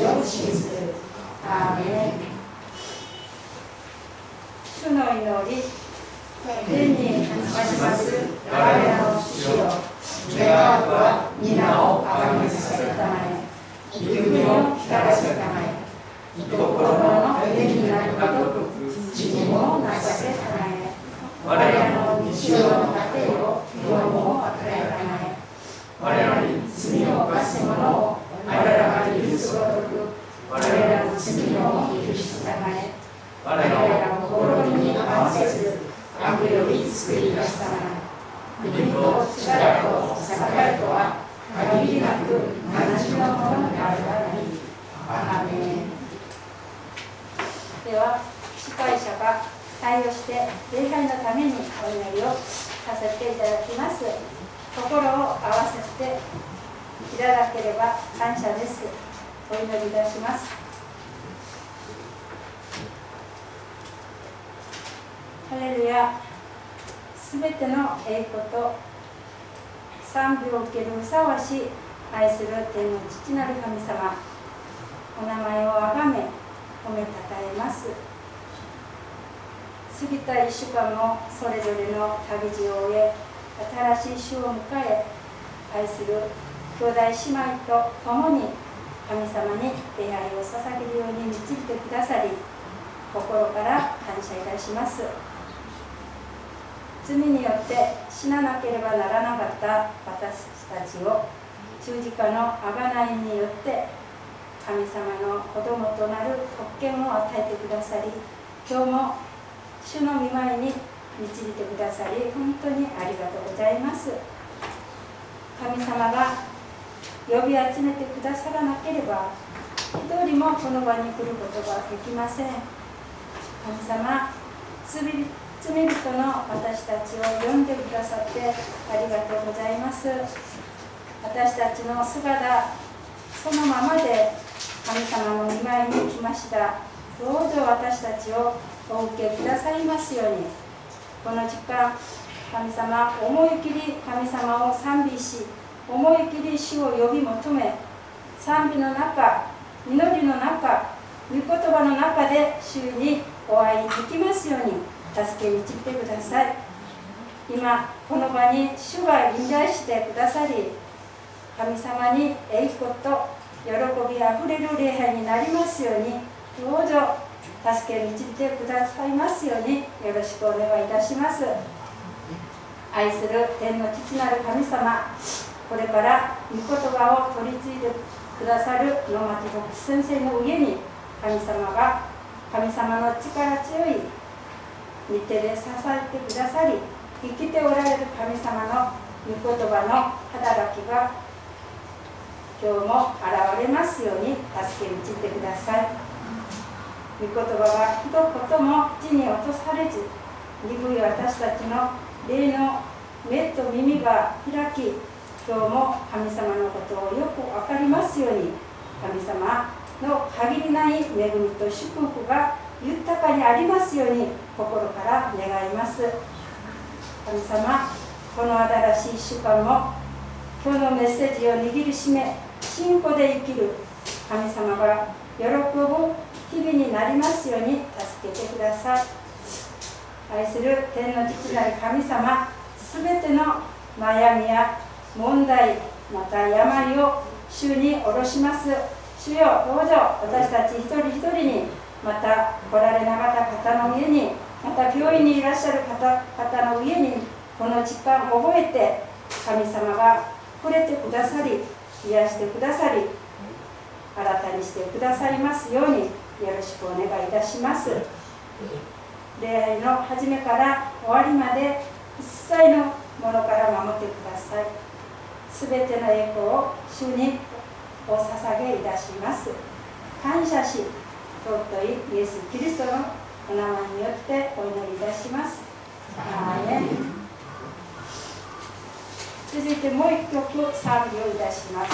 の命を信ずるアーメン主の祈り天にまします我らの主よ願わくは皆をあがめさせるたまえ御国を光らせるたまえ御心の天になるごとく地にもなさせたまえ我らの日常の糧を今日も与えたまえ我らに罪を犯す者を我らが許すごとく我らの罪を許したまえ我らの心に合わせず悪より救い出したまえ国と力と栄とは限りなく同じのものであるからにアでは司会者が対応して礼拝のためにお祈りをさせていただきます。心を合わせていただければ感謝です。お祈りいたします。ハレルヤ。すべての栄光と賛美を受けるふさわしい愛する天の父なる神様。お名前をあがめ褒めたたえます。過ぎた1週間もそれぞれの旅路を終え新しい週を迎え愛する兄弟姉妹と共に神様に礼拝を捧げるように導いてくださり心から感謝いたします。罪によって死ななければならなかった私たちを十字架の贖いによって神様の子供となる特権を与えてくださり今日も主の御前に導いてくださり本当にありがとうございます。神様が呼び集めてくださらなければ一人もこの場に来ることができません。神様罪人の私たちを呼んでくださってありがとうございます。私たちの姿そのままで神様の御前に来ました。どうぞ私たちをお受けくださいますように。この時間神様思い切り神様を賛美し思い切り主を呼び求め賛美の中祈りの中御言葉の中で主にお会いできますように。助け導いてください。今この場に主が臨在してくださり神様に栄光と喜びあふれる礼拝になりますようにどうぞ助け導いてくださいますようによろしくお願いいたします。愛する天の父なる神様これから御言葉を取り継いでくださる野巻牧師先生の上に神様が神様の力強い御手で支えてくださり生きておられる神様の御言葉の働きが今日も現れますように助け導いてください。御言葉が一言も地に落とされず鈍い私たちの霊の目と耳が開き今日も神様のことをよく分かりますように神様の限りない恵みと祝福が豊かにありますように心から願います。神様この新しい1週間も今日のメッセージを握りしめ信仰で生きる神様が喜ぶ日々になりますように助けてください。愛する天の父なる神様すべての悩みや問題また病を主に下ろします。主よどうぞ私たち一人一人にまた来られなかった方の家にまた病院にいらっしゃる方方の家にこの時間を覚えて神様が触れてくださり癒してくださり新たにしてくださいますようによろしくお願いいたします。礼拝の初めから終わりまで一切のものから守ってください。すべての栄光を主にお捧げいたします。感謝し尊いイエス・キリストのお名前によってお祈りいたします。アーメン続いてもう一曲賛美をいたします。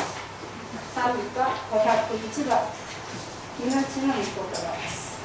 賛美は501番。命の御言葉です。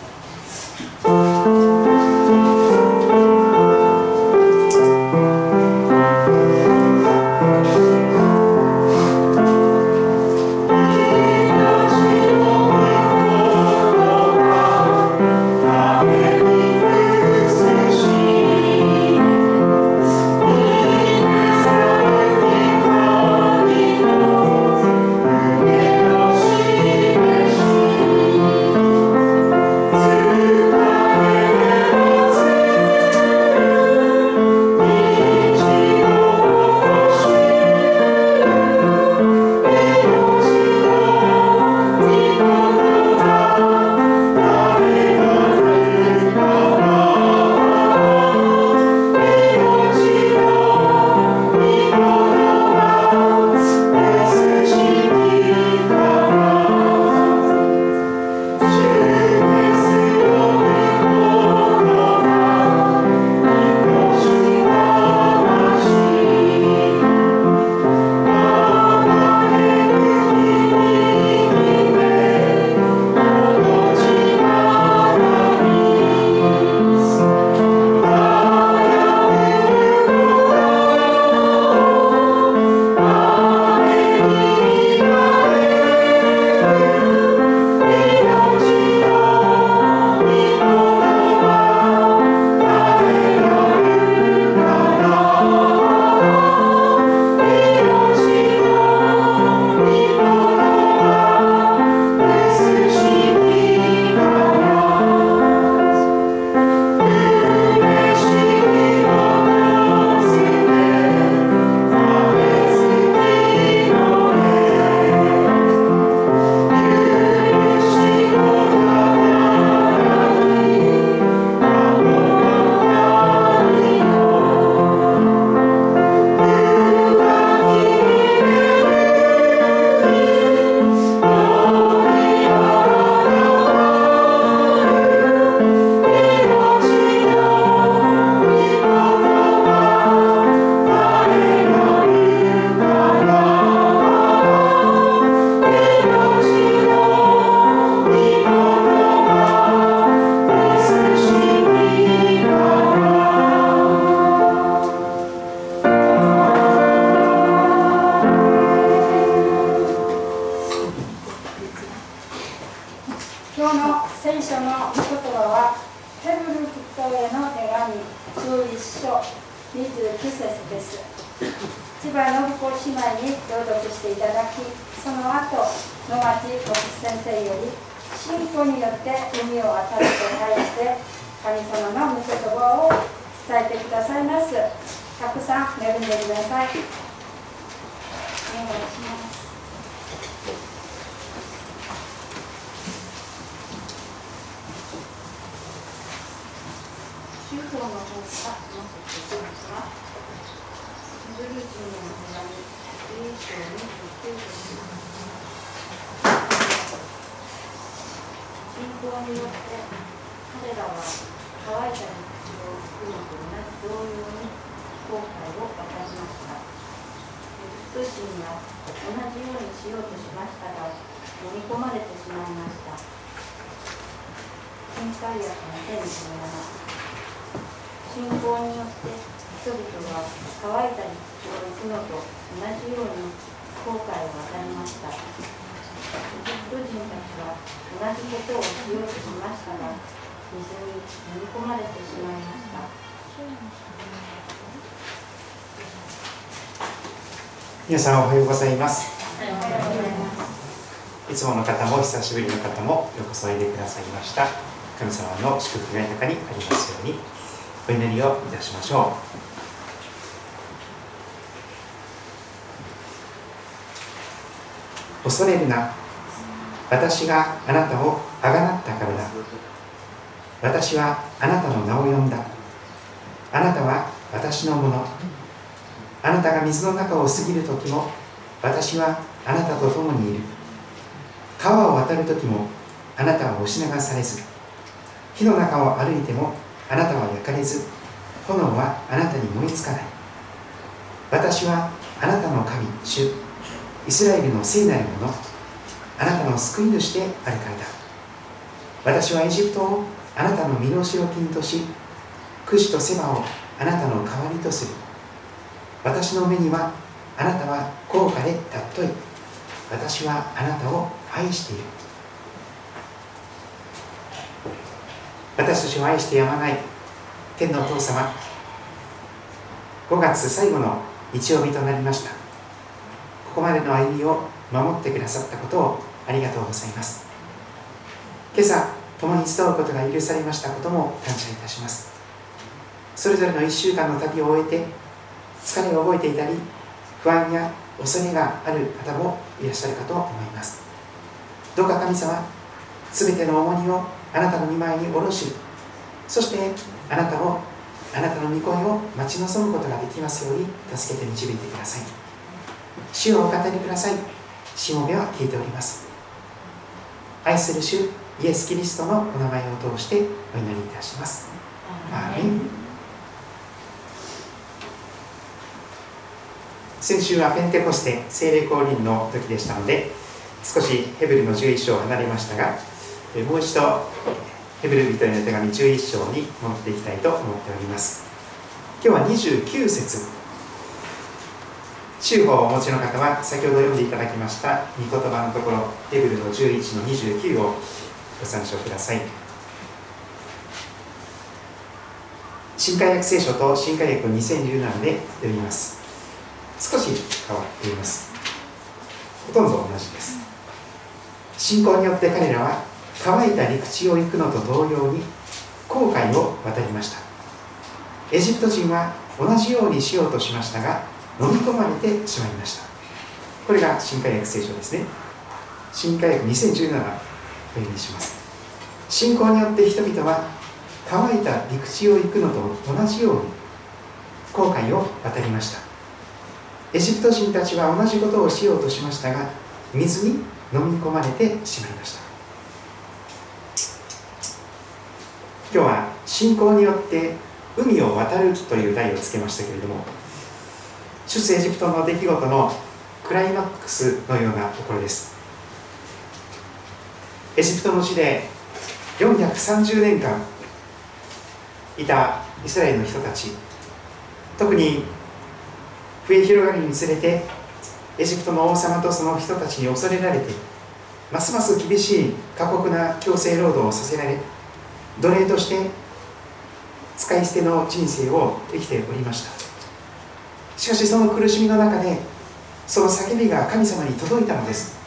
信仰によって人々が乾いた陸地を行くのと同じように後悔を与えました。じことをしようとしましたが水に飲み込まれてしまいました。皆さんおはようございます。おはようございます。いつもの方も久しぶりの方もようこそおいでくださいました。神様の祝福が豊かにありますようにお祈りをいたしましょう。恐れるな。私があなたをあがなったからだ。私はあなたの名を呼んだ。あなたは私のもの。あなたが水の中を過ぎる時も私はあなたと共にいる。川を渡る時もあなたは押し流されず。火の中を歩いてもあなたは焼かれず炎はあなたに燃えつかない。私はあなたの神主。イスラエルの聖なるもの。あなたの救い主であるからだ。私はエジプトをあなたの身代金としクシとセバをあなたの代わりとする。私の目にはあなたは高価で尊い。私はあなたを愛している。私たちを愛してやまない天のお父様。5月最後の日曜日となりました。ここまでの歩みを守ってくださったことをありがとうございます。今朝共に集うことが許されましたことも感謝いたします。それぞれの1週間の旅を終えて疲れを覚えていたり不安や恐れがある方もいらっしゃるかと思います。どうか神様全ての重荷をあなたの御前に下ろしそしてあなたをあなたの御声を待ち望むことができますように助けて導いてください。主をお語りください。しもべは聞いております。愛する主イエス・キリストのお名前を通してお祈りいたします。アーメン。先週はペンテコステ聖霊降臨の時でしたので少しヘブルの11章を離れましたがえもう一度ヘブル人への手紙11章に戻っていきたいと思っております。今日は29節。週報をお持ちの方は先ほど読んでいただきました。御言葉のところヘブルの11の29をご参照ください。新海訳聖書と新海訳2017で読みます。少し変わっています。ほとんど同じです。信仰によって彼らは乾いた陸地を行くのと同様に航海を渡りました。エジプト人は同じようにしようとしましたが飲み込まれてしまいました。これが新海訳聖書ですね。新海訳2017を読みします。信仰によって人々は乾いた陸地を行くのと同じように航海を渡りました。エジプト人たちは同じことをしようとしましたが水に飲み込まれてしまいました。今日は信仰によって海を渡るという題をつけましたけれども出エジプトの出来事のクライマックスのようなところです。エジプトの地で430年間いたイスラエルの人たち特に増え広がるにつれてエジプトの王様とその人たちに恐れられてますます厳しい過酷な強制労働をさせられ奴隷として使い捨ての人生を生きておりました。しかしその苦しみの中でその叫びが神様に届いたのです。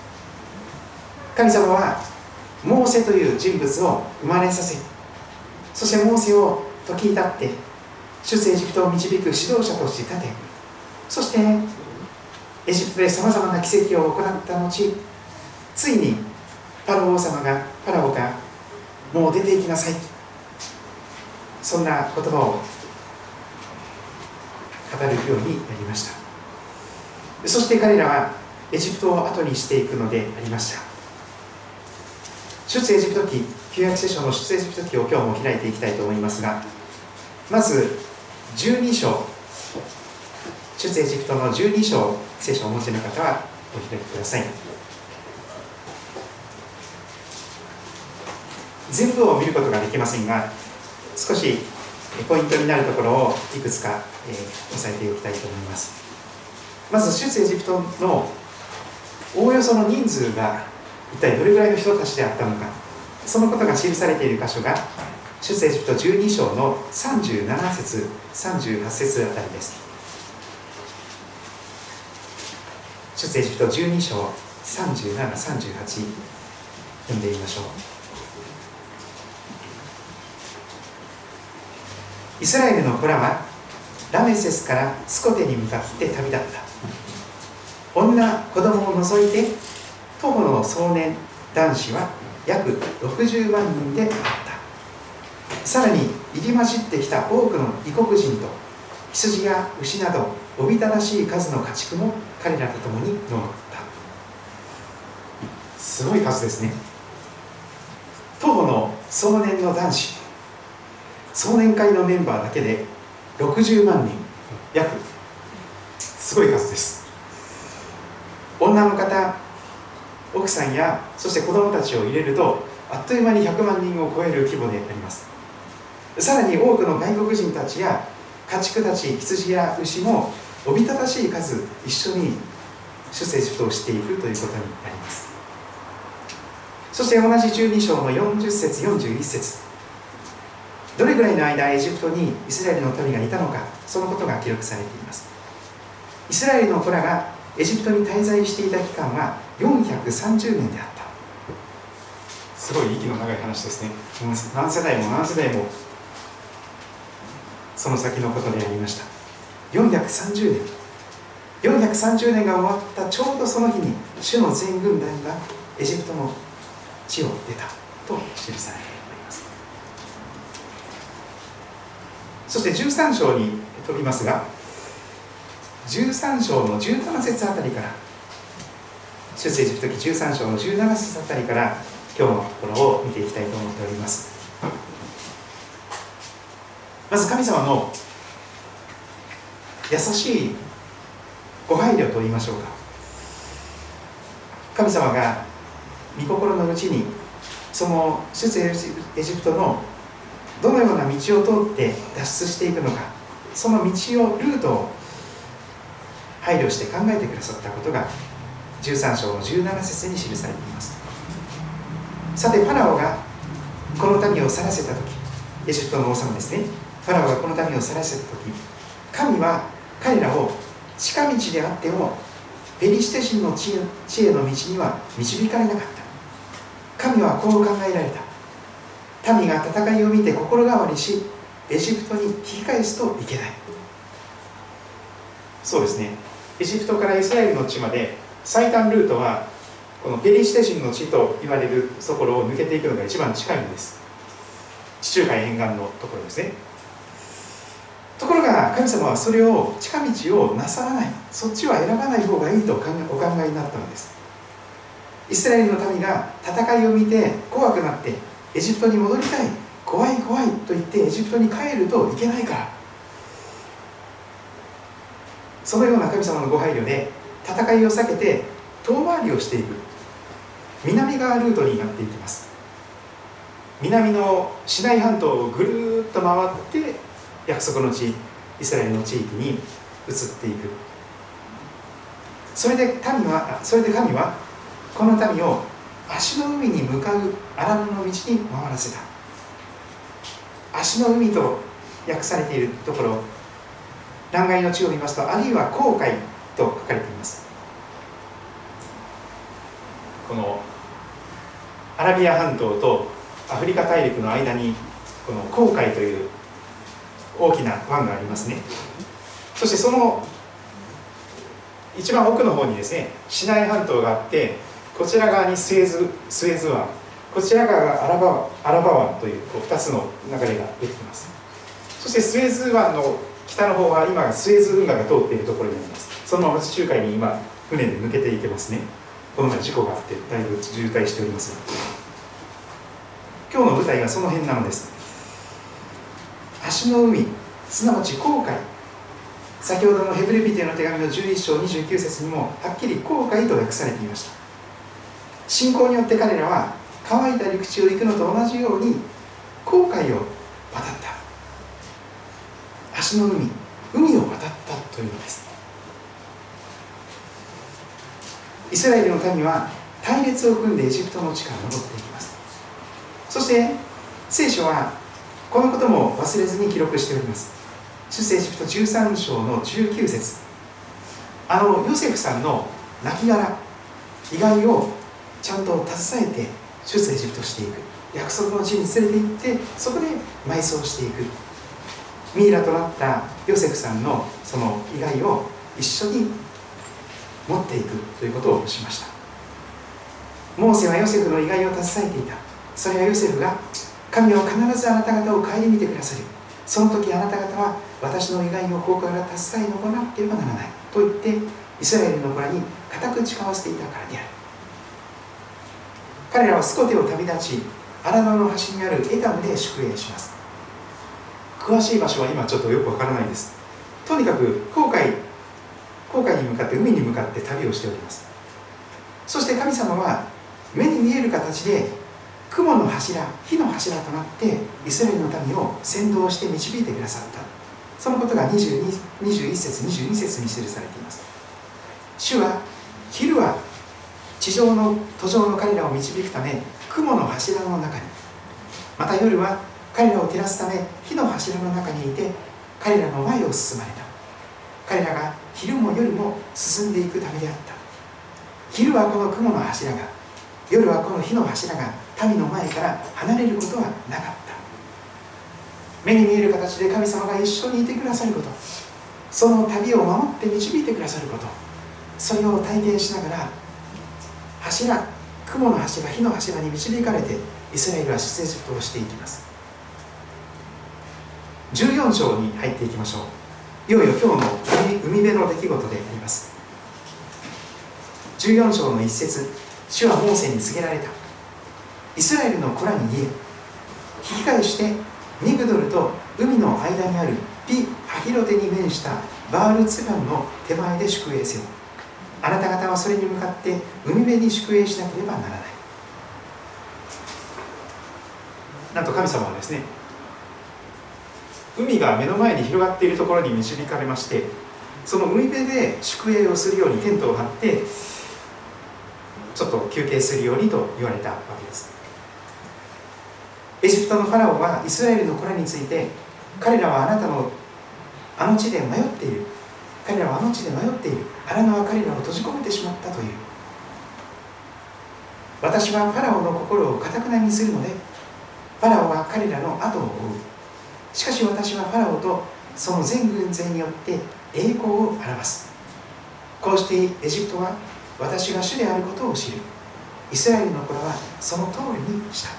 神様はモーセという人物を生まれさせそしてモーセを時に立って出エジプトを導く指導者として立てそしてエジプトでさまざまな奇跡を行った後ついにパロ王様がパラオがもう出ていきなさい。そんな言葉を語るようになりました。そして彼らはエジプトを後にしていくのでありました。出エジプト記旧約聖書の出エジプト記を今日も開いていきたいと思いますがまず12章。出エジプトの12章聖書をお持ちの方はお開きください。全部を見ることができませんが少しポイントになるところをいくつか、えー、押さえておきたいと思います。まず出エジプトのおおよその人数が一体どれぐらいの人たちであったのかそのことが記されている箇所が出エジプト12章の37節38節あたりです。出エジプト12章3738読んでみましょう。イスラエルの子らはラメセスからスコテに向かって旅立った。女子供を除いて徒歩の壮年男子は約60万人であった。さらに入り混じってきた多くの異国人と羊や牛などおびただしい数の家畜も彼らと共に乗った。すごい数ですね。徒歩の壮年の男子。壮年会のメンバーだけで60万人約すごい数です。女の方奥さんやそして子供たちを入れるとあっという間に100万人を超える規模であります。さらに多くの外国人たちや家畜たち羊や牛もおびただしい数一緒に出世をしていくということになります。そして同じ12章の40節41節。どれぐらいの間エジプトにイスラエルの民がいたのかそのことが記録されています。イスラエルの子らがエジプトに滞在していた期間は430年であった。すごい息の長い話ですね。何世代も。何世代も。その先のことでありました。430年。430年が終わったちょうどその日に主の全軍団がエジプトの地を出たと記されておりますそして13章に飛びますが13章の17節あたりから出世時時13章の17節あたりから今日のところを見ていきたいと思っております。まず神様の優しいご配慮と言いましょうか。神様が御心のうちにその出エジプトのどのような道を通って脱出していくのかその道をルートを配慮して考えてくださったことが13章の17節に記されています。さてファラオがこの民を去らせた時エジプトの王様ですね。ファラオがこの民を去らせた時神は彼らを近道であってもペリシテ人の知恵の道には導かれなかった。神はこう考えられた。民が戦いを見て心変わりしエジプトに引き返すといけない。そうですね。エジプトからイスラエルの地まで最短ルートはこのペリシテ人の地と言われるところを抜けていくのが一番近いんです。地中海沿岸のところですね。ところが神様はそれを近道をなさらない。そっちは選ばない方がいいとお考えになったのです。イスラエルの民が戦いを見て怖くなってエジプトに戻りたい。怖い怖いと言ってエジプトに帰るといけないから。そのような神様のご配慮で戦いを避けて遠回りをしていく。南側ルートになっていきます。南のシナイ半島をぐるっと回って約束の地イスラエルの地域に移っていく。それで民はそれで神はこの民を足の海に向かう荒野の道に回らせた。足の海と訳されているところ断崖の地を見ますとあるいは航海と書かれています。このアラビア半島とアフリカ大陸の間にこの航海という大きな湾がありますね。そしてその一番奥の方にですねシナイ半島があってこちら側にスエズスエズ湾。こちら側がアラバアラバ湾というこう2つの流れが出てきます。そしてスエズ湾の北の方は今スエズ運河が通っているところになります。そのまま地中海に今船で抜けていけますね。この前事故があってだいぶ渋滞しております。今日の舞台がその辺なのです。足の海すなわち航海。先ほどのヘブルビテの手紙の11章29節にもはっきり航海と訳されていました。信仰によって彼らは乾いた陸地を行くのと同じように航海を渡った。足の海海を渡ったというのです。イスラエルの民は隊列を組んでエジプトの地から戻っていきます。そして聖書はこのことも忘れずに記録しております。出世エジプト13章の19節。あのヨセフさんの亡骸意外をちゃんと携えて出世エジプトしていく。約束の地に連れて行ってそこで埋葬していく。ミイラとなったヨセフさんのその意外を一緒に持っていくということをしました。モーセはヨセフの意外を携えていた。それはヨセフが神は必ずあなた方を顧みてくださる。その時あなた方は私の意外をここから助けに行わなければならない。と言ってイスラエルの子らに固く誓わせていたからである。彼らはスコテを旅立ち荒野の端にあるエタムで宿営します。詳しい場所は今ちょっとよくわからないです。とにかく航海航海に向かって海に向かって旅をしております。そして神様は目に見える形で雲の柱火の柱となってイスラエルの民を先導して導いてくださった。そのことが22 21節22節に記されています。主は昼は地上の途上の彼らを導くため雲の柱の中に。また夜は彼らを照らすため火の柱の中にいて彼らの前を進まれた。彼らが昼も夜も進んでいくためであった。昼はこの雲の柱が夜はこの火の柱が民の前から離れることはなかった。目に見える形で神様が一緒にいてくださること。その旅を守って導いてくださること。それを体験しながら柱雲の柱火の柱に導かれてイスラエルは出エジプトをしていきます。14章に入っていきましょう。いよいよ今日の海辺の出来事であります。14章の一節主はモーセに告げられた。イスラエルの子らに言え。引き返してミグドルと海の間にあるピ・ハヒロテに面したバールツガンの手前で宿営せよ。あなた方はそれに向かって海辺に宿営しなければならない。なんと神様はですね海が目の前に広がっているところに導かれましてその海辺で宿営をするようにテントを張ってちょっと休憩するようにと言われたわけです。エジプトのファラオはイスラエルの子らについて彼らはあなたのあの地で迷っている。彼らはあの地で迷っている。荒野は彼らを閉じ込めてしまったという。私はファラオの心をかたくなにするのでファラオは彼らの後を追う。しかし私はファラオとその全軍勢によって栄光を表す。こうしてエジプトは私が主であることを知る。イスラエルの子らはその通りにした。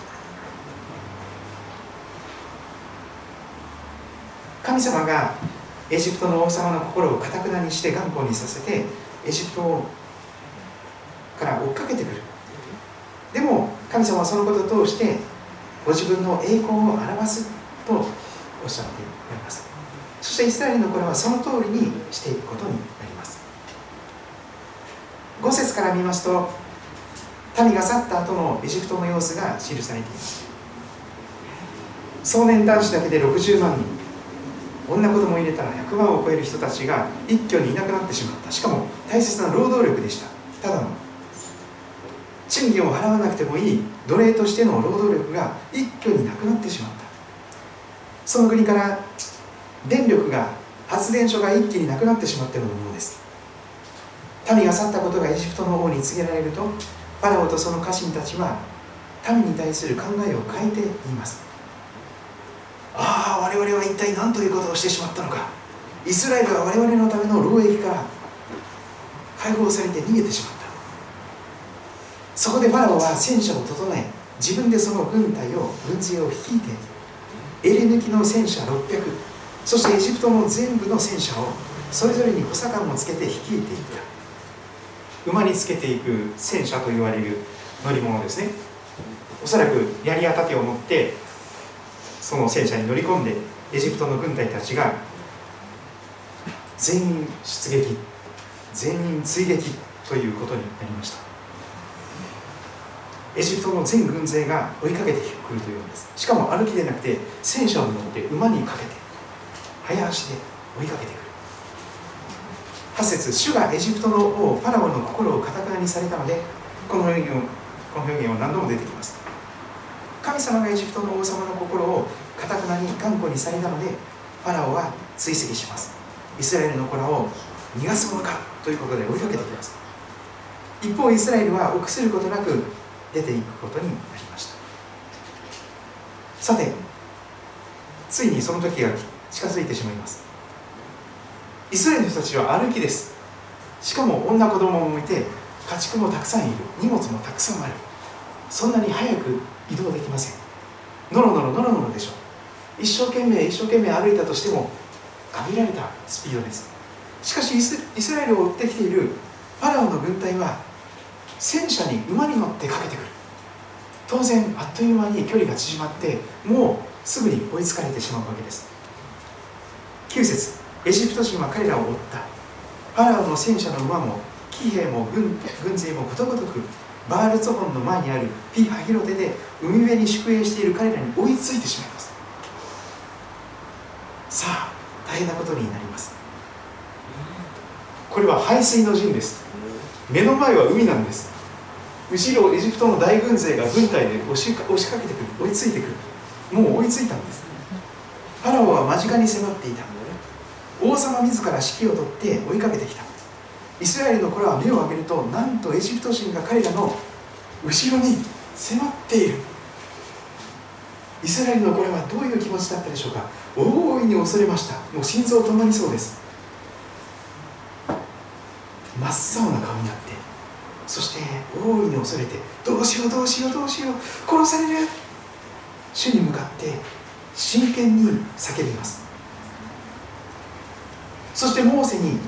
神様がエジプトの王様の心をかたくなにして頑固にさせてエジプトから追っかけてくる。でも神様はそのことを通してご自分の栄光を表すとおっしゃっております。そしてイスラエルの子らはその通りにしていくことになります。5節から見ますと民が去った後のエジプトの様子が記されています。壮年男子だけで60万人。女子供入れたら100万を超える人たちが一挙にいなくなってしまった。しかも大切な労働力でした。ただの賃金を払わなくてもいい奴隷としての労働力が一挙になくなってしまった。その国から電力が発電所が一気になくなってしまったようなものです。民が去ったことがエジプトの王に告げられるとファラオとその家臣たちは民に対する考えを変えています。ああ我々は一体何ということをしてしまったのか。イスラエルは我々のための労役から解放されて逃げてしまった。そこでファラオは戦車を整え自分でその軍隊を軍勢を率いてエレ抜きの戦車600そしてエジプトの全部の戦車をそれぞれに補佐官をつけて率いていった。馬につけていく戦車と言われる乗り物ですね。おそらく槍や盾を持ってその戦車に乗り込んでエジプトの軍隊たちが全員出撃全員追撃ということになりました。エジプトの全軍勢が追いかけてくるというんです。しかも歩きでなくて戦車を乗って馬にかけて早足で追いかけてくる。8節主がエジプトの王ファラオの心をかたくなにされたのでこの表現をこの表現は何度も出てきます。神様がエジプトの王様の心をかたくなに頑固にされたのでファラオは追跡します。イスラエルの子らを逃がすものかということで追いかけてきます。一方イスラエルは臆することなく出ていくことになりました。さてついにその時が近づいてしまいます。イスラエルの人たちは歩きです。しかも女子供もいて家畜もたくさんいる。荷物もたくさんある。そんなに早く移動できません。ノロノロノロノロでしょう。一生懸命一生懸命歩いたとしても限られたスピードです。しかしイスラエルを追ってきているファラオの軍隊は戦車に馬に乗ってかけてくる。当然あっという間に距離が縮まってもうすぐに追いつかれてしまうわけです。9節エジプト人は彼らを追った。ファラオの戦車の馬も騎兵も軍軍勢もことごとくバールツホンの前にあるピハヒロテで海辺に宿営している彼らに追いついてしまいます。さあ大変なことになります。これは排水の陣です。目の前は海なんです。後ろエジプトの大軍勢が軍隊で押し押しかけてくる。追いついてくる。もう追いついたんです。ファラオは間近に迫っていた。王様自ら指揮を取って追いかけてきた。イスラエルの子らは目を上げるとなんとエジプト人が彼らの後ろに迫っている。イスラエルの子らはどういう気持ちだったでしょうか。大いに恐れました。もう心臓止まりそうです。真っ青な顔になって。そして大いに恐れてどうしようどうしようどうしよう。殺される。主に向かって真剣に叫びます。そしてモーセに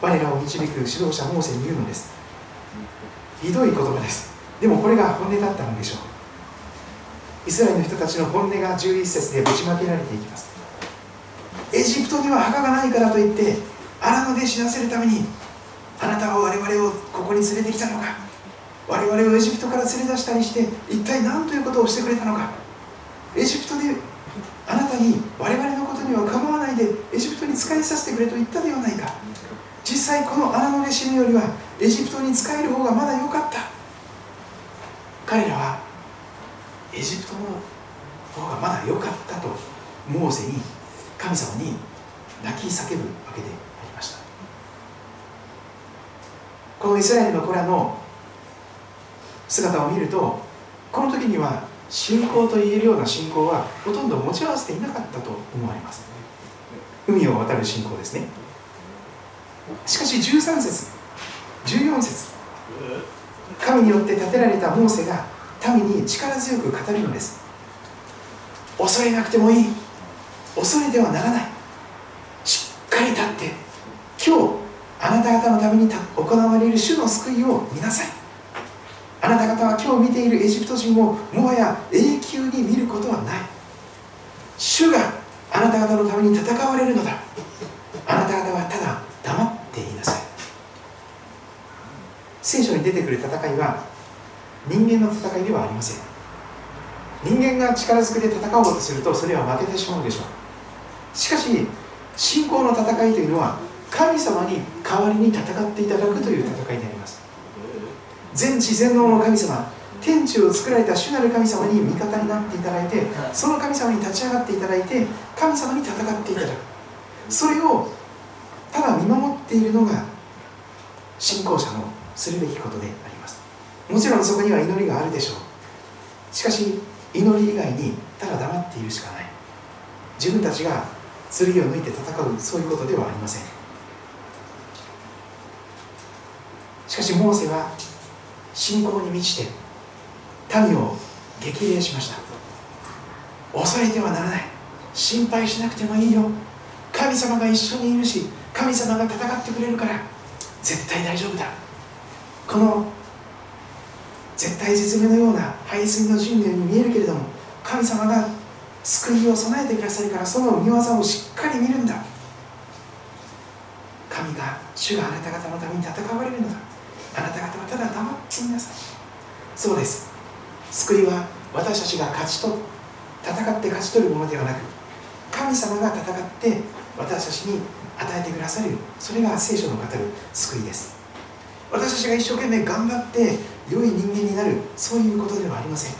我らを導く指導者モーセに言うのです。ひどい言葉です。でもこれが本音だったのでしょう。イスラエルの人たちの本音が11節でぶちまけられていきます。エジプトには墓がないからといって荒野で死なせるためにあなたは我々をここに連れてきたのか。我々をエジプトから連れ出したりして一体何ということをしてくれたのか。エジプトであなたに我々のことには構わないでエジプトに仕えさせてくれと言ったではないか。実際この荒野で死ぬよりはエジプトに仕える方がまだ良かった。彼らはエジプトの方がまだ良かったとモーセに神様に泣き叫ぶわけでありました。このイスラエルの子らの姿を見るとこの時には信仰と言えるような信仰はほとんど持ち合わせていなかったと思われます。海を渡る信仰ですね。しかし13節14節。神によって建てられたモーセが民に力強く語るのです。恐れなくてもいい。恐れてはならない。しっかり立って。今日あなた方のために行われる主の救いを見なさい。あなた方は今日見ているエジプト人をもはや永久に見ることはない。主があなた方のために戦われるのだ。あなた方はただ黙っていなさい聖書に出てくる戦いは人間の戦いではありません。人間が力ずくで戦おうとするとそれは負けてしまうでしょう。しかし信仰の戦いというのは神様に代わりに戦っていただくという戦いであります。全知全能の神様天地を作られた主なる神様に味方になっていただいてその神様に立ち上がっていただいて神様に戦っていただく。それをただ見守っているのが信仰者のするべきことであります。もちろんそこには祈りがあるでしょう。しかし祈り以外にただ黙っているしかない。自分たちが剣を抜いて戦うそういうことではありません。しかしモーセは信仰に満ちて民を激励しました。恐れてはならない。心配しなくてもいいよ。神様が一緒にいるし神様が戦ってくれるから絶対大丈夫だ。この絶対絶命のような排水の陣のように見えるけれども神様が救いを備えてくださるからその見業をしっかり見るんだ。神が主があなた方のために戦われるのだ。あなた方はただ黙っていなさい。そうです。救いは私たちが勝ち取戦って勝ち取るものではなく神様が戦って私たちに与えてくださるそれが聖書の語る救いです。私たちが一生懸命頑張って良い人間になるそういうことではありません。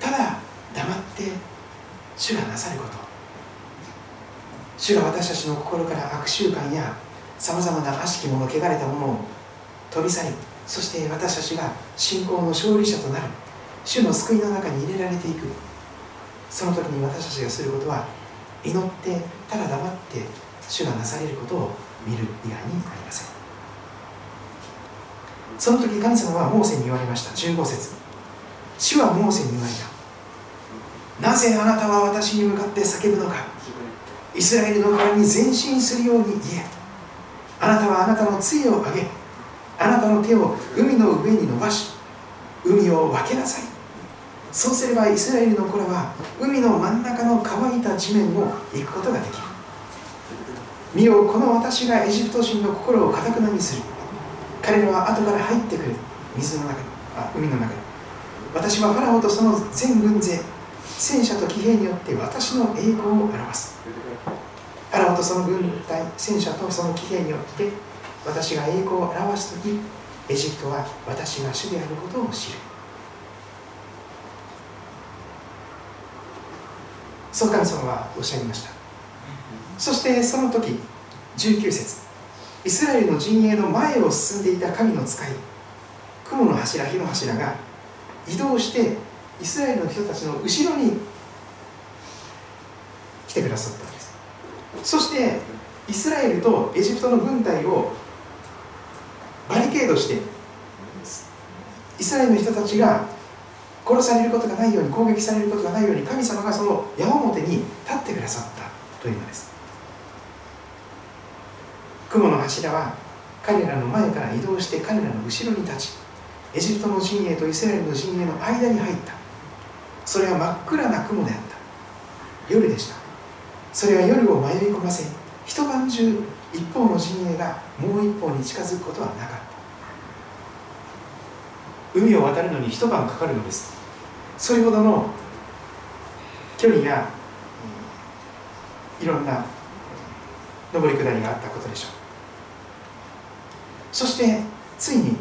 ただ黙って主がなさること。主が私たちの心から悪習慣やさまざまな悪しきもの汚れたものを飛び去りそして私たちが信仰の勝利者となる主の救いの中に入れられていく。その時に私たちがすることは祈ってただ黙って主がなされることを見る以外にありません。その時神様はモーセに言われました。15節。主はモーセに言われた。なぜあなたは私に向かって叫ぶのか。イスラエルの側に前進するように言え。あなたはあなたの杖を上げ。あなたの手を海の上に伸ばし。海を分けなさい。そうすればイスラエルの子らは海の真ん中の乾いた地面を行くことができる。見よこの私がエジプト人の心をかたくなにする。彼らは後から入ってくる水の中あ海の中に。私はファラオとその全軍勢戦車と騎兵によって私の栄光を表す。ファラオとその軍隊戦車とその騎兵によって私が栄光を表す時エジプトは私が主であることを知る。そう神様はおっしゃいました。そしてその時19節。イスラエルの陣営の前を進んでいた神の使い雲の柱火の柱が移動してイスラエルの人たちの後ろに来てくださったんです。そしてイスラエルとエジプトの軍隊をバリケードしてイスラエルの人たちが殺されることがないように攻撃されることがないように神様がその矢面に立ってくださったというのです。雲の柱は彼らの前から移動して彼らの後ろに立ちエジプトの陣営とイスラエルの陣営の間に入った。それは真っ暗な雲であった。夜でした。それは夜を迷い込ませ一晩中一方の陣営がもう一方に近づくことはなかった。海を渡るのに一晩かかるのです。それほどの距離やいろんな上り下りがあったことでしょう。そしてついに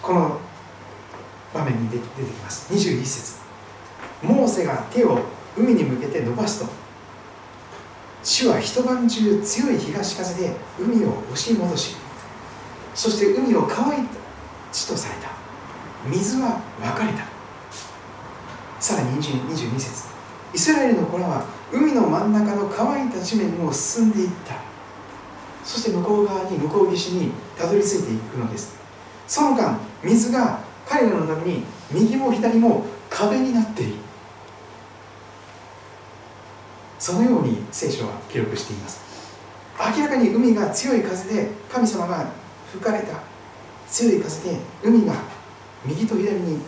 この場面に出てきます。21節。モーセが手を海に向けて伸ばすと。主は一晩中強い東風で海を押し戻しそして海を乾いた地とされた。水は分かれた。さらに22節。イスラエルの子らは海の真ん中の乾いた地面を進んでいった。そして向こう側に向こう岸にたどり着いていくのです。その間水が彼らのために右も左も壁になっている。そのように聖書は記録しています。明らかに海が強い風で神様が吹かれた。強い風で海が右と左に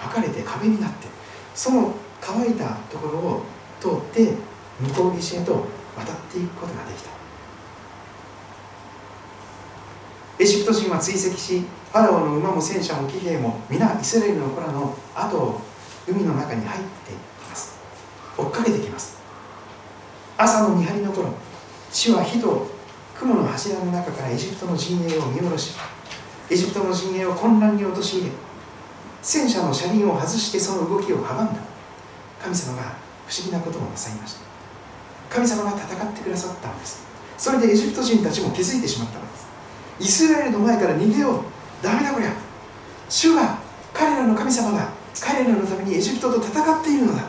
分かれて壁になってその乾いたところを通って向こう岸へと渡っていくことができた。エジプト人は追跡しファラオの馬も戦車も騎兵も皆イスラエルの子らの後を海の中に入ってきます。追っかけてきます。朝の見張りの頃主は火と雲の柱の中からエジプトの陣営を見下ろしエジプトの陣営を混乱に陥れ戦車の車輪を外してその動きを阻んだ。神様が不思議なことをなさいました。神様が戦ってくださったんです。それでエジプト人たちも気づいてしまった。イスラエルの前から逃げよう。ダメだこりゃ。主が彼らの神様が彼らのためにエジプトと戦っているのだ。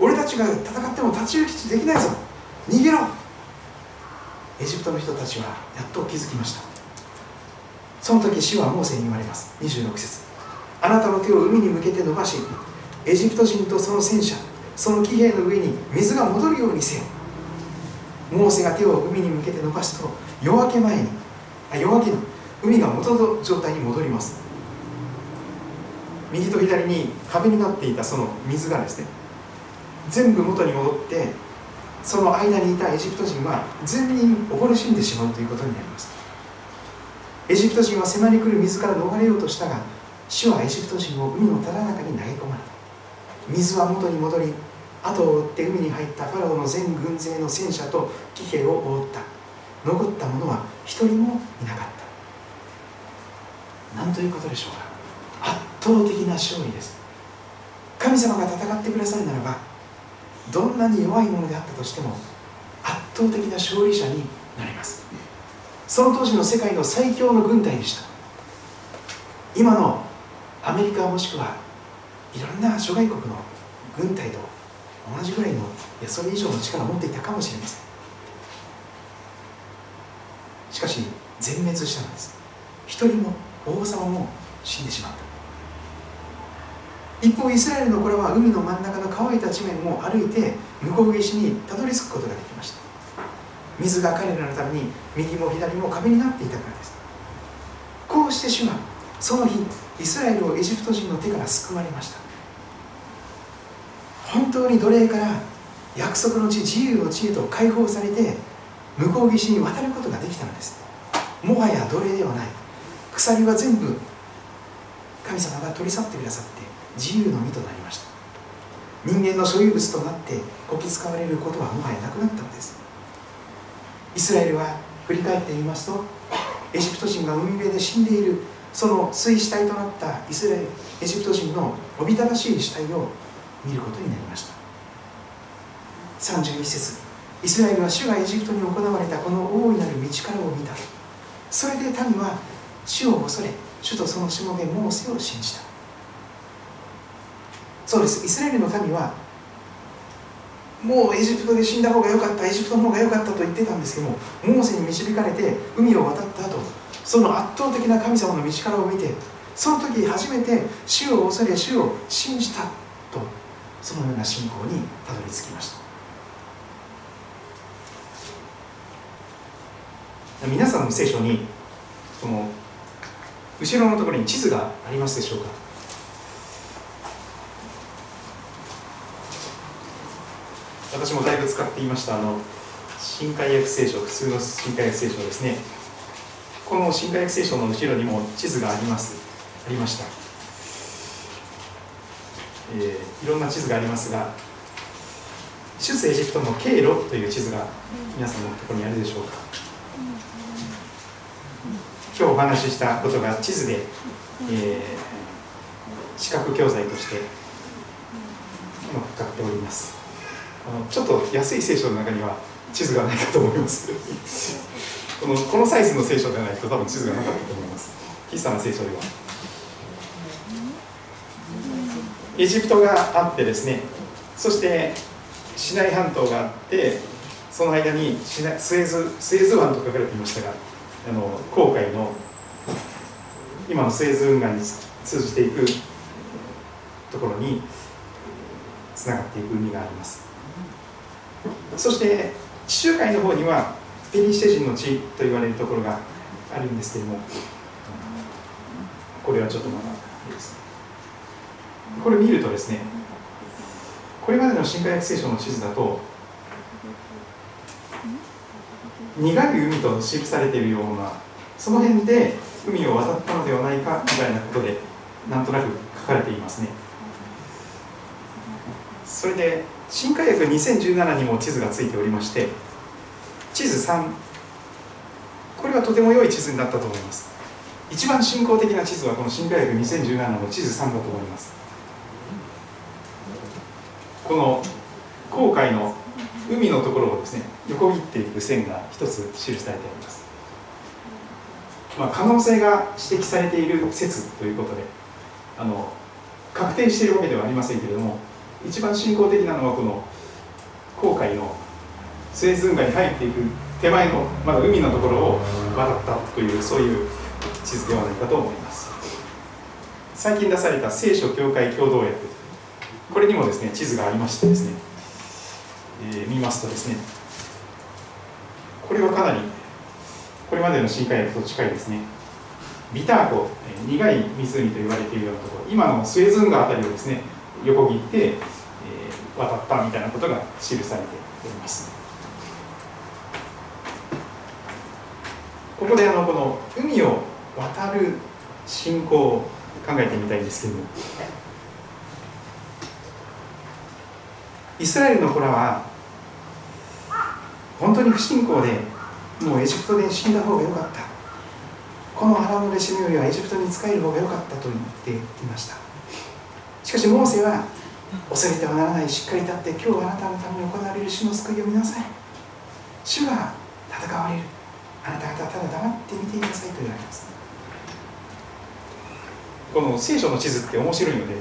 俺たちが戦っても太刀打ちできないぞ。逃げろ。エジプトの人たちはやっと気づきました。その時主はモーセに言われます。26節。あなたの手を海に向けて伸ばしエジプト人とその戦車その騎兵の上に水が戻るようにせよ。モーセが手を海に向けて伸ばすと夜明け前に夜明けに海が元の状態に戻ります。右と左に壁になっていたその水がですね全部元に戻ってその間にいたエジプト人は全員溺れ死んでしまうということになります。エジプト人は迫り来る水から逃れようとしたが主はエジプト人を海のただ中に投げ込まれた。水は元に戻り後を追って海に入ったファラオの全軍勢の戦車と騎兵を覆った。残った者は一人もいなかった。何ということでしょうか。圧倒的な勝利です。神様が戦ってくださるならばどんなに弱いものであったとしても圧倒的な勝利者になります。その当時の世界の最強の軍隊でした。今のアメリカもしくはいろんな諸外国の軍隊と同じぐらいのいやそれ以上の力を持っていたかもしれません。しかし全滅したのです。一人も王様も死んでしまった。一方イスラエルの子らは海の真ん中の乾いた地面を歩いて向こう岸にたどり着くことができました。水が彼らのために右も左も壁になっていたからです。こうして主はその日イスラエルをエジプト人の手から救われました。本当に奴隷から約束の地自由の地へと解放されて向こう岸に渡ることができたのです。もはや奴隷ではない。鎖は全部神様が取り去ってくださって自由の身となりました。人間の所有物となってこき使われることはもはやなくなったのです。イスラエルは振り返ってみますとエジプト人が海辺で死んでいるその水死体となったイスラエルエジプト人のおびただしい死体を見ることになりました。31節。イスラエルは主がエジプトに行われたこの大いなる道からを見た。それで民は主を恐れ主とそのしもべモーセを信じた。そうです。イスラエルの民はもうエジプトで死んだ方が良かったエジプトの方が良かったと言ってたんですけどもモーセに導かれて海を渡った後その圧倒的な神様の道からを見てその時初めて主を恐れ主を信じたとそのような信仰にたどり着きました。皆さんの聖書にその後ろのところに地図がありますでしょうか？私もだいぶ使っていましたあの新海訳聖書普通の新海訳聖書ですね。この新海訳聖書の後ろにも地図がありますありました、えー、いろんな地図がありますが出エジプトの経路という地図が皆さんのところにあるでしょうか？今日お話ししたことが地図で、えー、視覚教材として今かかっております。あのちょっと安い聖書の中には地図がないかと思います。このこのサイズの聖書ではないと多分地図がなかったと思います。小さな聖書では。エジプトがあってですねそしてシナイ半島があってその間にスエズスエズ湾と書かれていましたがあの航海の今のスエズ運河に通じていくところにつながっていく海があります。そして地中海の方にはペリシテ人の地と言われるところがあるんですけれどもこれはちょっとまだです。これ見るとですねこれまでの新海訳聖書の地図だと苦い海と記されているようなその辺で海を渡ったのではないかみたいなことでなんとなく書かれていますね。それで新海訳2017にも地図がついておりまして地図3これはとても良い地図になったと思います。一番信仰的な地図はこの新海訳2017の地図3だと思います。この航海の海のところをですね横切っていく線が一つ記されてあります、まあ、可能性が指摘されている説ということであの確定しているわけではありませんけれども一番信仰的なのはこの航海のスエズ運河に入っていく手前のまだ海のところを渡ったというそういう地図ではないかと思います。最近出された聖書教会共同訳これにもですね地図がありましてですね、えー、見ますとですねこれはかなりこれまでの深海訳と近いですね。ビター湖、えー、苦い湖と言われているようなところ今のスエズ運河あたりをですね横切って、えー、渡ったみたいなことが記されております。ここであのこの海を渡る信仰を考えてみたいんですけどもイスラエルの子らは本当に不信仰でもうエジプトで死んだ方が良かった。この荒野で死ぬよりはエジプトに仕える方が良かったと言っていました。しかしモーセは恐れてはならないしっかり立って今日あなたのために行われる主の救いを見なさい。主が戦われる。あなた方はただ黙って見ていなさいと言われます。この聖書の地図って面白いので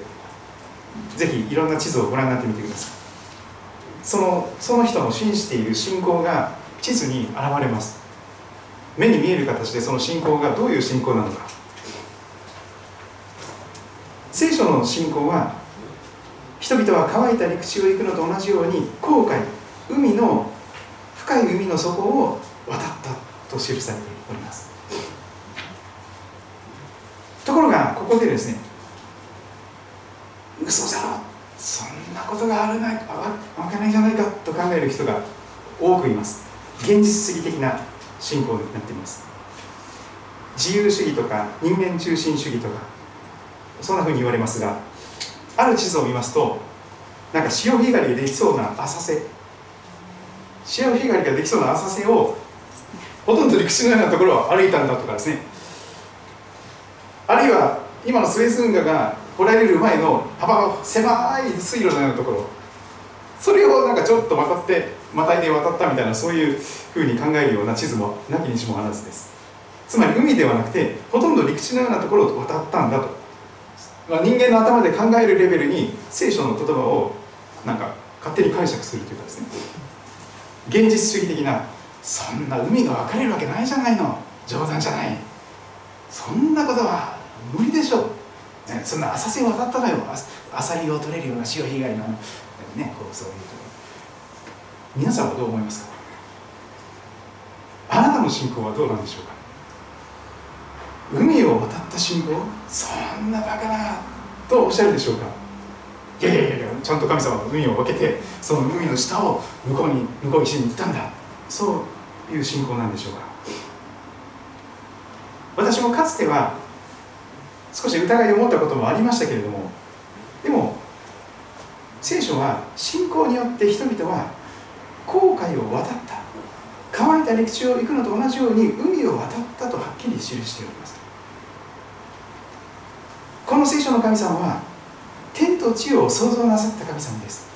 ぜひいろんな地図をご覧になってみてください。そのその人の信じている信仰が地図に現れます。目に見える形でその信仰がどういう信仰なのか。聖書の信仰は人々は乾いた陸地を行くのと同じように航海海の深い海の底を渡ったと記されております。ところがここでですね嘘じゃろそんなことがあるないわけないじゃないかと考える人が多くいます。現実主義的な信仰になっています。自由主義とか人間中心主義とかそんなふうに言われますがある地図を見ますとなんか潮干狩りができそうな浅瀬。潮干狩りができそうな浅瀬をほとんど陸地のようなところを歩いたんだとかですね。あるいは今のスエズ運河が掘られる前の幅が狭い水路のようなところ。それをなんかちょっと渡ってまたいで渡ったみたいなそういうふうに考えるような地図もなきにしもあらずです。つまり海ではなくてほとんど陸地のようなところを渡ったんだと、まあ、人間の頭で考えるレベルに聖書の言葉をなんか勝手に解釈するというかですね。現実主義的なそんな海が分かれるわけないじゃないの。冗談じゃない。そんなことは無理でしょ。う、ね、そんな浅瀬を渡ったのよ。アサリを取れるような潮干狩りの。ねこうそういう皆さんはどう思いますか？あなたの信仰はどうなんでしょうか？海を渡った信仰？そんなバカなとおっしゃるでしょうか？いやいやいやちゃんと神様は海を分けてその海の下を向こうに向こう岸に行ったんだ。そういう信仰なんでしょうか？私もかつては少し疑いを持ったこともありましたけれどもでも聖書は信仰によって人々は航海を渡った。乾いた陸地を行くのと同じように海を渡ったとはっきり記しております。この聖書の神様は天と地を創造なさった神様です。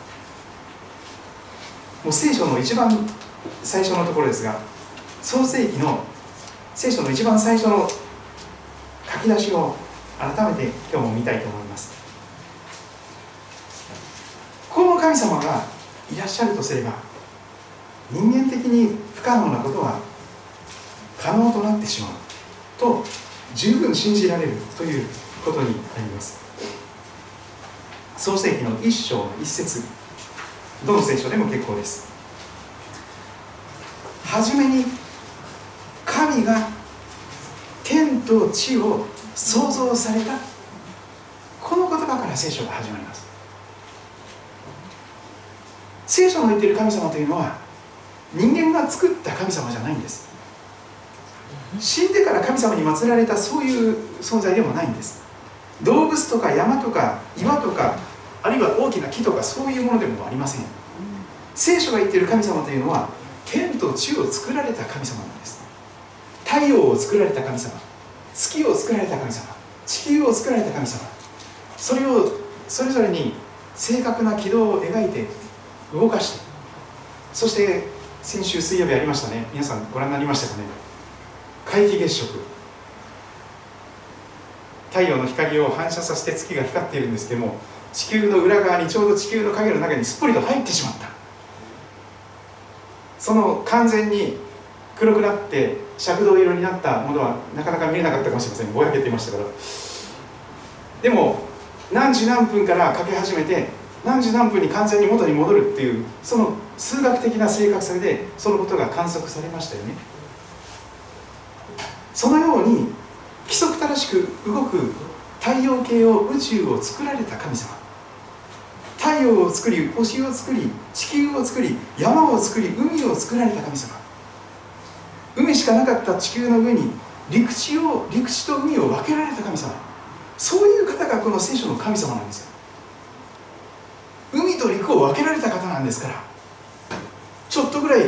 もう聖書の一番最初のところですが創世記の聖書の一番最初の書き出しを改めて今日も見たいと思います。この神様がいらっしゃるとすれば人間的に不可能なことは可能となってしまうと十分信じられるということになります。創世記の一章の一節どの聖書でも結構です。はじめに神が天と地を創造された。この言葉から聖書が始まります。聖書の言っている神様というのは人間が作った神様じゃないんです。死んでから神様に祀られたそういう存在でもないんです。動物とか山とか岩とかあるいは大きな木とかそういうものでもありません。聖書が言っている神様というのは天と地を作られた神様なんです。太陽を作られた神様月を作られた神様地球を作られた神様。それをそれぞれに正確な軌道を描いて動かして。そして先週水曜日ありましたね。皆さんご覧になりましたかね。皆既月食。太陽の光を反射させて月が光っているんですけども地球の裏側にちょうど地球の影の中にすっぽりと入ってしまった。その完全に黒くなって赤銅色になったものはなかなか見えなかったかもしれません。ぼやけていましたから。でも何時何分からかけ始めて何時何分に完全に元に戻るっていうその数学的な正確さでそのことが観測されましたよね。そのように規則正しく動く太陽系を宇宙を作られた神様。太陽を作り星を作り地球を作り山を作り海を作られた神様。海しかなかった地球の上に陸地を陸地と海を分けられた神様。そういう方がこの聖書の神様なんですよ。と陸を分けられた方なんですから。ちょっとぐらい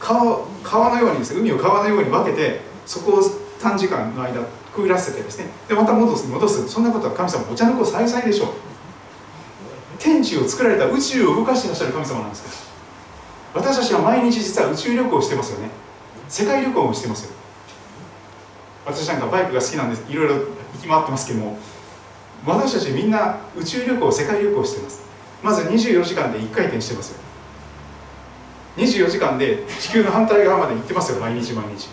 川川のようにですね海を川のように分けてそこを短時間の間くぐらせてですね。でまた戻す戻す。そんなことは神様お茶の子さいさいでしょう。天地を作られた宇宙を動かしていらっしゃる神様なんですから。私たちは毎日実は宇宙旅行をしてますよね。世界旅行もしてますよ。私なんかバイクが好きなんですいろいろ行き回ってますけども。私たちみんな宇宙旅行世界旅行してます。まず24時間で1回転してますよ。24時間で地球の反対側まで行ってますよ毎日毎日。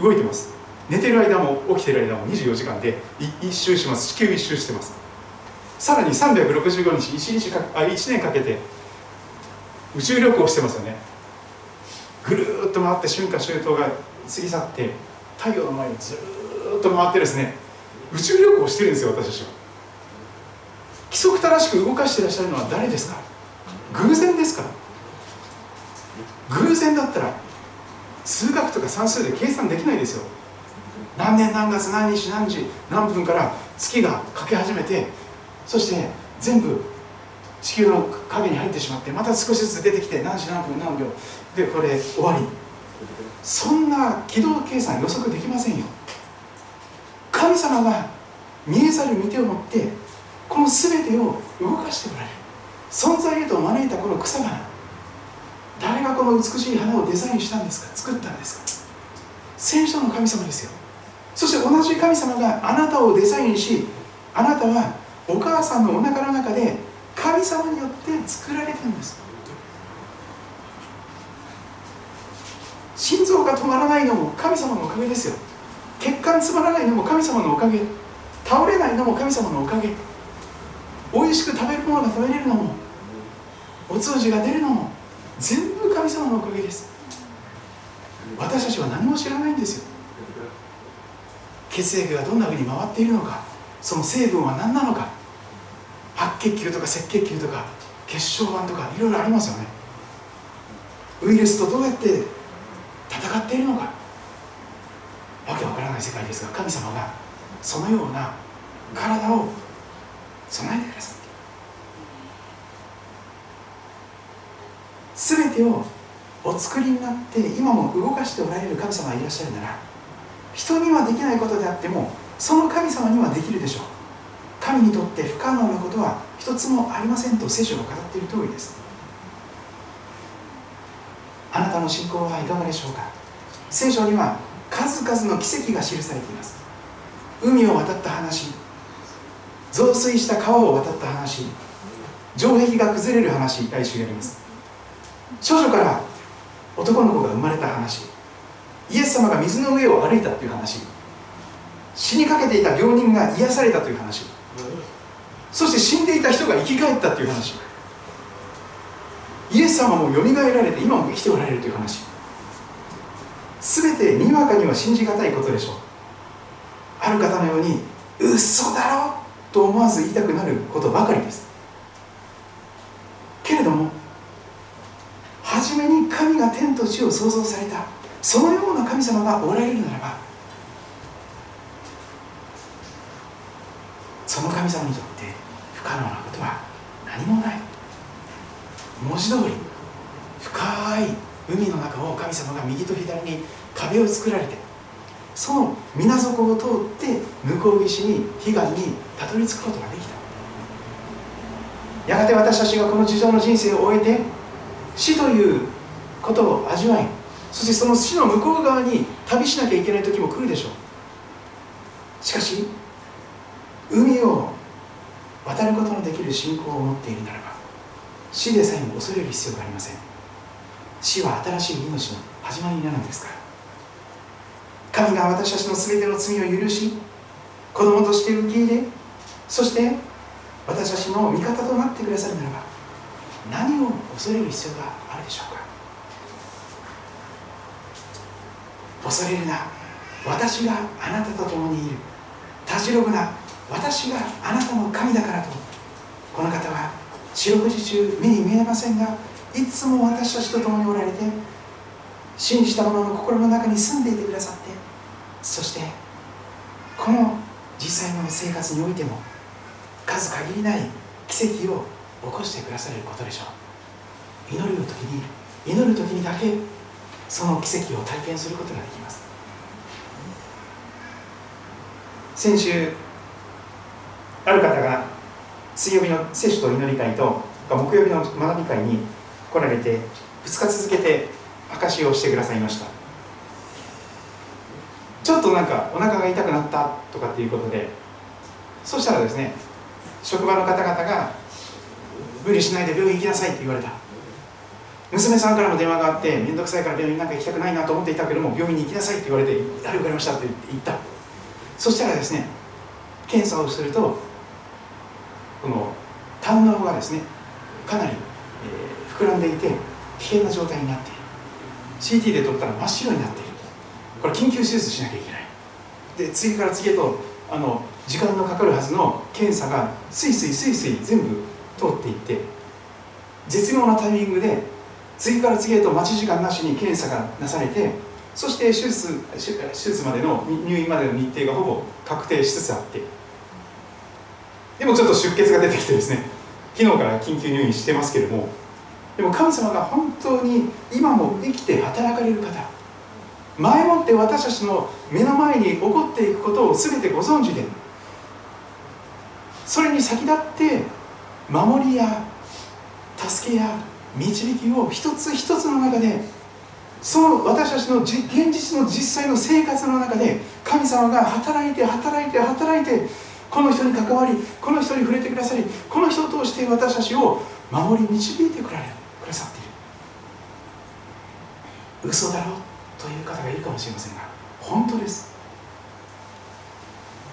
動いてます。寝てる間も起きてる間も24時間で一周します。地球一周してます。さらに365日 1, 日かあ1年かけて宇宙旅行してますよね。ぐるっと回って春夏秋冬が過ぎ去って太陽の前にずっと回ってですね宇宙旅行してるんですよ私たちは。規則正しく動かしていらっしゃるのは誰ですか？偶然ですか？偶然だったら数学とか算数で計算できないですよ。何年何月何日何時何分から月がかけ始めてそして全部地球の影に入ってしまってまた少しずつ出てきて何時何分何秒でこれ終わり。そんな軌道計算予測できませんよ。神様が見えざる見てを持ってこの全てを動かしておられ。る存在へと招いたこの草花。誰がこの美しい花をデザインしたんですか？作ったんですか？戦車の神様ですよ。そして同じ神様があなたをデザインしあなたはお母さんのおなかの中で神様によって作られてるんです。心臓が止まらないのも神様のおかげですよ。血管つまらないのも神様のおかげ。倒れないのも神様のおかげ。美味しく食べるものが食べれるのもお通じが出るのも全部神様のおかげです。私たちは何も知らないんですよ。血液がどんなふうに回っているのかその成分は何なのか白血球とか赤血球とか血小板とかいろいろありますよね。ウイルスとどうやって戦っているのか。わけわからない世界ですが神様がそのような体を備えてくださって全てをお作りになって今も動かしておられる神様がいらっしゃるなら人にはできないことであってもその神様にはできるでしょう。神にとって不可能なことは一つもありませんと聖書が語っている通りです。あなたの信仰はいかがでしょうか？聖書には数々の奇跡が記されています。海を渡った話増水した川を渡った話。城壁が崩れる話。来週やります。少女から男の子が生まれた話。イエス様が水の上を歩いたという話。死にかけていた病人が癒されたという話。そして死んでいた人が生き返ったという話。イエス様もよみがえられて今も生きておられるという話。全てにわかには信じがたいことでしょう。ある方のように嘘だろと思わず言いたくなることばかりです。けれども初めに神が天と地を創造されたそのような神様がおられるならばその神様にとって不可能なことは何もない。文字通り深い海の中を神様が右と左に壁を作られてその水底を通って向こう岸に彼岸にたどり着くことができた。やがて私たちがこの地上の人生を終えて死ということを味わいそしてその死の向こう側に旅しなきゃいけない時も来るでしょう。しかし海を渡ることのできる信仰を持っているならば死でさえも恐れる必要がありません。死は新しい命の始まりになるんですから。神が私たちの全ての罪を許し子供として受け入れそして私たちの味方となってくださるならば何を恐れる必要があるでしょうか？恐れるな私があなたと共にいる。たじろぐな私があなたの神だからと。この方は四六時中目に見えませんがいつも私たちと共におられて信じた者の心の中に住んでいてくださってそしてこの実際の生活においても数限りない奇跡を起こしてくださることでしょう。祈る時に祈る時にだけその奇跡を体験することができます。先週ある方が水曜日の聖書と祈り会と木曜日の学び会に来られて2日続けて証しをしてくださいました。ちょっとなんかお腹が痛くなったとかっていうことでそしたらですね職場の方々が無理しないで病院行きなさいって言われた。娘さんからも電話があって面倒くさいから病院なんか行きたくないなと思っていたけども病院に行きなさいって言われて「はい分かりました」って言った。そしたらですね検査をするとこの胆のがですねかなり、膨らんでいて危険な状態になっている。CT で撮ったら真っ白になっている。これ緊急手術しなきゃいけない。で次から次へとあの時間のかかるはずの検査がスイスイスイスイ全部通っていって絶妙なタイミングで次から次へと待ち時間なしに検査がなされてそして手術手術までの入院までの日程がほぼ確定しつつあって。でもちょっと出血が出てきてですね昨日から緊急入院してますけれどもでも神様が本当に今も生きて働かれる方前もって私たちの目の前に起こっていくことを全てご存知で。それに先立って守りや助けや導きを一つ一つの中でその私たちの現実の実際の生活の中で神様が働いて働いて働いてこの人に関わりこの人に触れてくださりこの人を通して私たちを守り導いてくだくださっている。嘘だろう。という方がいるかもしれませんが本当です。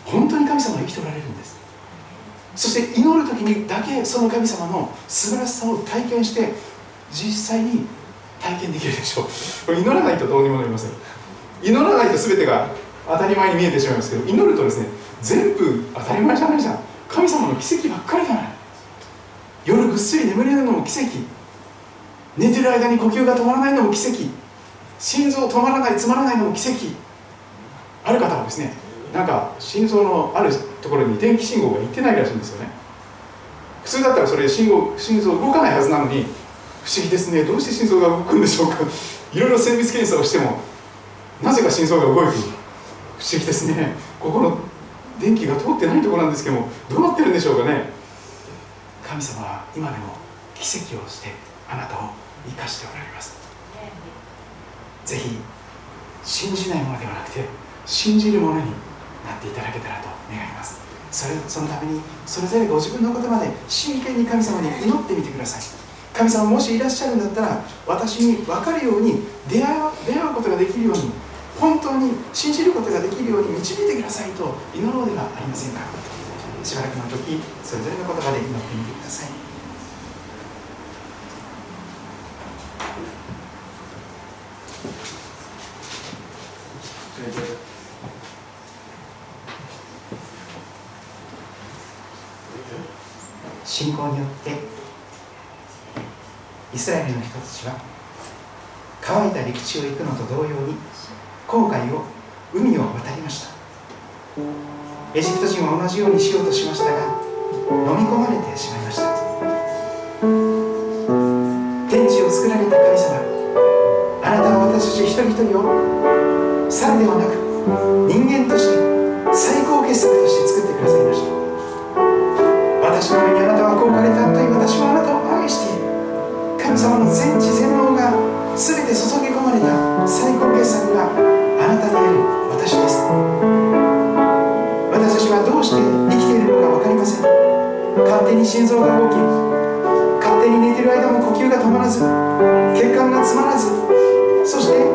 本当に神様は生きておられるんです。そして祈る時にだけその神様の素晴らしさを体験して実際に体験できるでしょう。祈らないとどうにもなりません。祈らないと全てが当たり前に見えてしまいますけど祈るとですね全部当たり前じゃないじゃん。神様の奇跡ばっかりじゃない。夜ぐっすり眠れるのも奇跡。寝てる間に呼吸が止まらないのも奇跡。心臓止まらない詰まらないのも奇跡。ある方はですねなんか心臓のあるところに電気信号が行ってないらしいんですよね。普通だったらそれ信号心臓動かないはずなのに不思議ですね。どうして心臓が動くんでしょうか。いろいろ精密検査をしてもなぜか心臓が動いている。不思議ですね。ここの電気が通ってないところなんですけどもどうなってるんでしょうかね。神様は今でも奇跡をしてあなたを生かしておられます。ぜひ信じないものではなくて信じるものになっていただけたらと願います。それそのためにそれぞれご自分のことまで真剣に神様に祈ってみてください。神様もしいらっしゃるんだったら私に分かるように出会う出会うことができるように本当に信じることができるように導いてくださいと祈ろうではありませんか。しばらくの時それぞれの言葉で祈ってみてください。信仰によってイスラエルの人たちは乾いた陸地を行くのと同様に航海を海を渡りました。エジプト人は同じようにしようとしましたが飲み込まれてしまいました。人一人を猿ではなく人間として最高傑作として作ってくださいました。私の目にあなたはこうかれたという私はあなたを愛している。神様の全知全能が全て注ぎ込まれた最高傑作があなたである私です。私たちはどうして生きているのか分かりません。勝手に心臓が動き勝手に寝ている間も呼吸が止まらず血管が詰まらずそして